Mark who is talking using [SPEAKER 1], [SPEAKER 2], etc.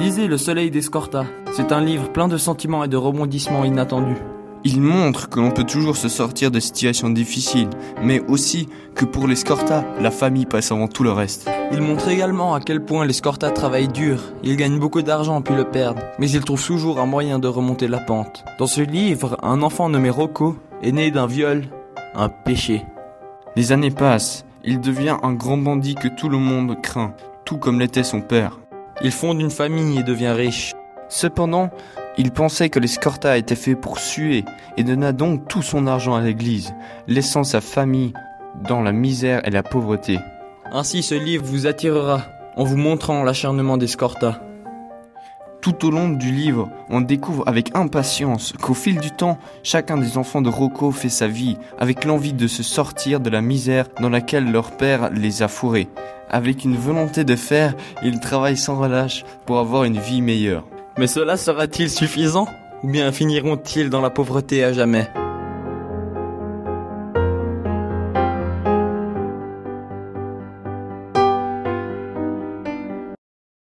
[SPEAKER 1] lisez Le Soleil d'Escorta. C'est un livre plein de sentiments et de rebondissements inattendus.
[SPEAKER 2] Il montre que l'on peut toujours se sortir de situations difficiles, mais aussi que pour les Scorta, la famille passe avant tout le reste.
[SPEAKER 1] Il montre également à quel point les Scorta travaillent dur. Ils gagnent beaucoup d'argent puis le perdent, mais ils trouvent toujours un moyen de remonter la pente. Dans ce livre, un enfant nommé Rocco est né d'un viol, un péché.
[SPEAKER 2] Les années passent, il devient un grand bandit que tout le monde craint, tout comme l'était son père.
[SPEAKER 1] Il fonde une famille et devient riche.
[SPEAKER 2] Cependant, il pensait que les Scorta étaient faits pour suer et donna donc tout son argent à l'église, laissant sa famille dans la misère et la pauvreté.
[SPEAKER 1] Ainsi ce livre vous attirera en vous montrant l'acharnement des Scorta.
[SPEAKER 2] Tout au long du livre, on découvre avec impatience qu'au fil du temps, chacun des enfants de Rocco fait sa vie, avec l'envie de se sortir de la misère dans laquelle leur père les a fourrés. Avec une volonté de faire, ils travaillent sans relâche pour avoir une vie meilleure.
[SPEAKER 1] Mais cela sera-t-il suffisant? Ou bien finiront-ils dans la pauvreté à jamais?